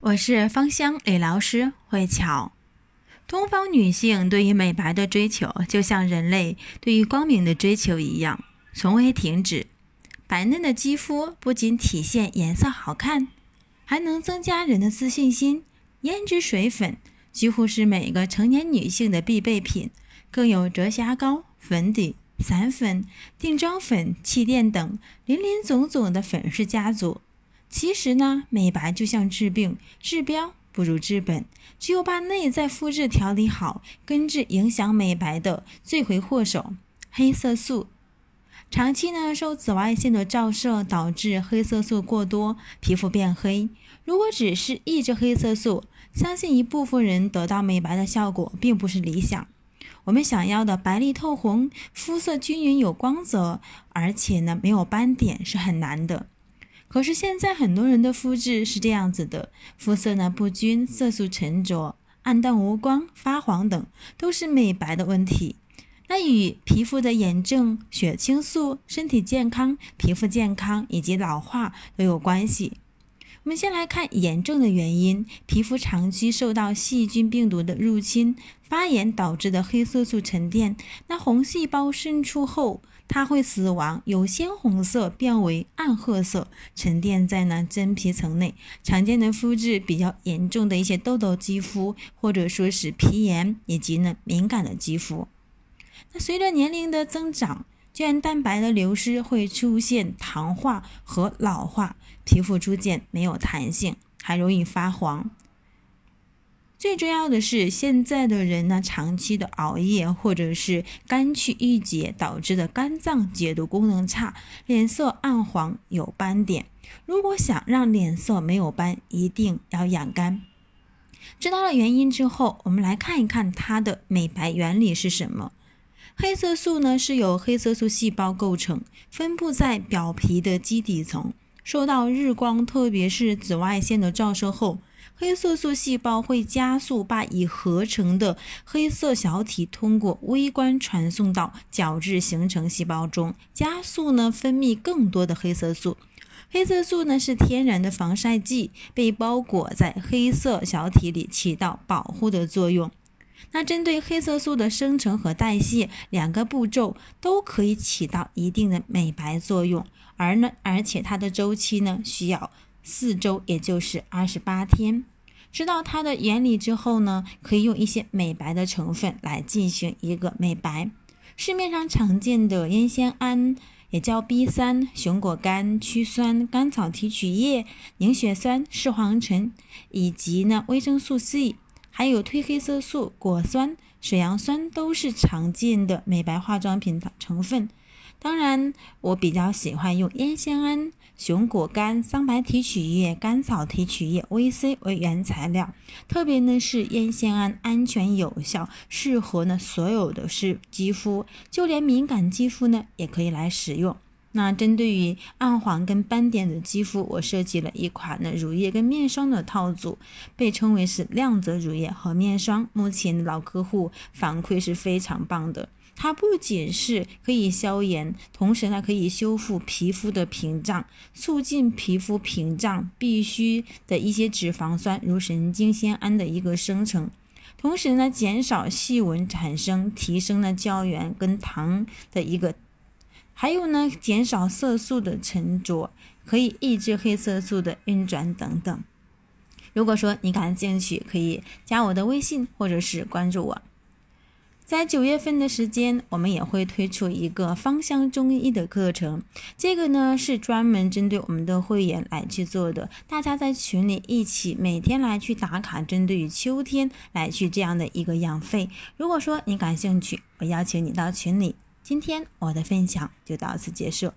我是芳香理疗师慧乔。东方女性对于美白的追求，就像人类对于光明的追求一样，从未停止。白嫩的肌肤不仅体现颜色好看，还能增加人的自信心。胭脂水粉几乎是每个成年女性的必备品，更有遮瑕膏、粉底、散粉、定妆粉、气垫等林林总总的粉饰家族。其实呢，美白就像治病，治标不如治本。只有把内在肤质调理好，根治影响美白的罪魁祸首——黑色素。长期呢受紫外线的照射，导致黑色素过多，皮肤变黑。如果只是抑制黑色素，相信一部分人得到美白的效果并不是理想。我们想要的白里透红、肤色均匀有光泽，而且呢没有斑点是很难的。可是现在很多人的肤质是这样子的，肤色呢不均，色素沉着、暗淡无光、发黄等，都是美白的问题。那与皮肤的炎症、血清素、身体健康、皮肤健康以及老化都有关系。我们先来看炎症的原因，皮肤长期受到细菌、病毒的入侵，发炎导致的黑色素沉淀，那红细胞渗出后。它会死亡，由鲜红色变为暗褐色，沉淀在呢真皮层内。常见的肤质比较严重的一些痘痘肌肤，或者说是皮炎以及呢敏感的肌肤。那随着年龄的增长，胶原蛋白的流失会出现糖化和老化，皮肤逐渐没有弹性，还容易发黄。最重要的是，现在的人呢，长期的熬夜或者是肝气郁结导致的肝脏解毒功能差，脸色暗黄有斑点。如果想让脸色没有斑，一定要养肝。知道了原因之后，我们来看一看它的美白原理是什么。黑色素呢是由黑色素细胞构成，分布在表皮的基底层，受到日光，特别是紫外线的照射后。黑色素细胞会加速把已合成的黑色小体通过微观传送到角质形成细胞中，加速呢分泌更多的黑色素。黑色素呢是天然的防晒剂，被包裹在黑色小体里，起到保护的作用。那针对黑色素的生成和代谢两个步骤都可以起到一定的美白作用，而呢而且它的周期呢需要。四周，也就是二十八天。知道它的原理之后呢，可以用一些美白的成分来进行一个美白。市面上常见的烟酰胺，也叫 B 三、熊果苷、曲酸、甘草提取液、凝血酸、视黄醇，以及呢维生素 C，还有褪黑色素、果酸、水杨酸，都是常见的美白化妆品的成分。当然，我比较喜欢用烟酰胺。熊果苷、桑白提取液、甘草提取液、VC 为原材料，特别呢是烟酰胺安全有效，适合呢所有的是肌肤，就连敏感肌肤呢也可以来使用。那针对于暗黄跟斑点的肌肤，我设计了一款呢乳液跟面霜的套组，被称为是亮泽乳液和面霜。目前老客户反馈是非常棒的。它不仅是可以消炎，同时呢可以修复皮肤的屏障，促进皮肤屏障必须的一些脂肪酸，如神经酰胺的一个生成，同时呢减少细纹产生，提升了胶原跟糖的一个，还有呢减少色素的沉着，可以抑制黑色素的运转等等。如果说你感兴趣，可以加我的微信或者是关注我。在九月份的时间，我们也会推出一个芳香中医的课程。这个呢是专门针对我们的会员来去做的，大家在群里一起每天来去打卡，针对于秋天来去这样的一个养肺。如果说你感兴趣，我邀请你到群里。今天我的分享就到此结束。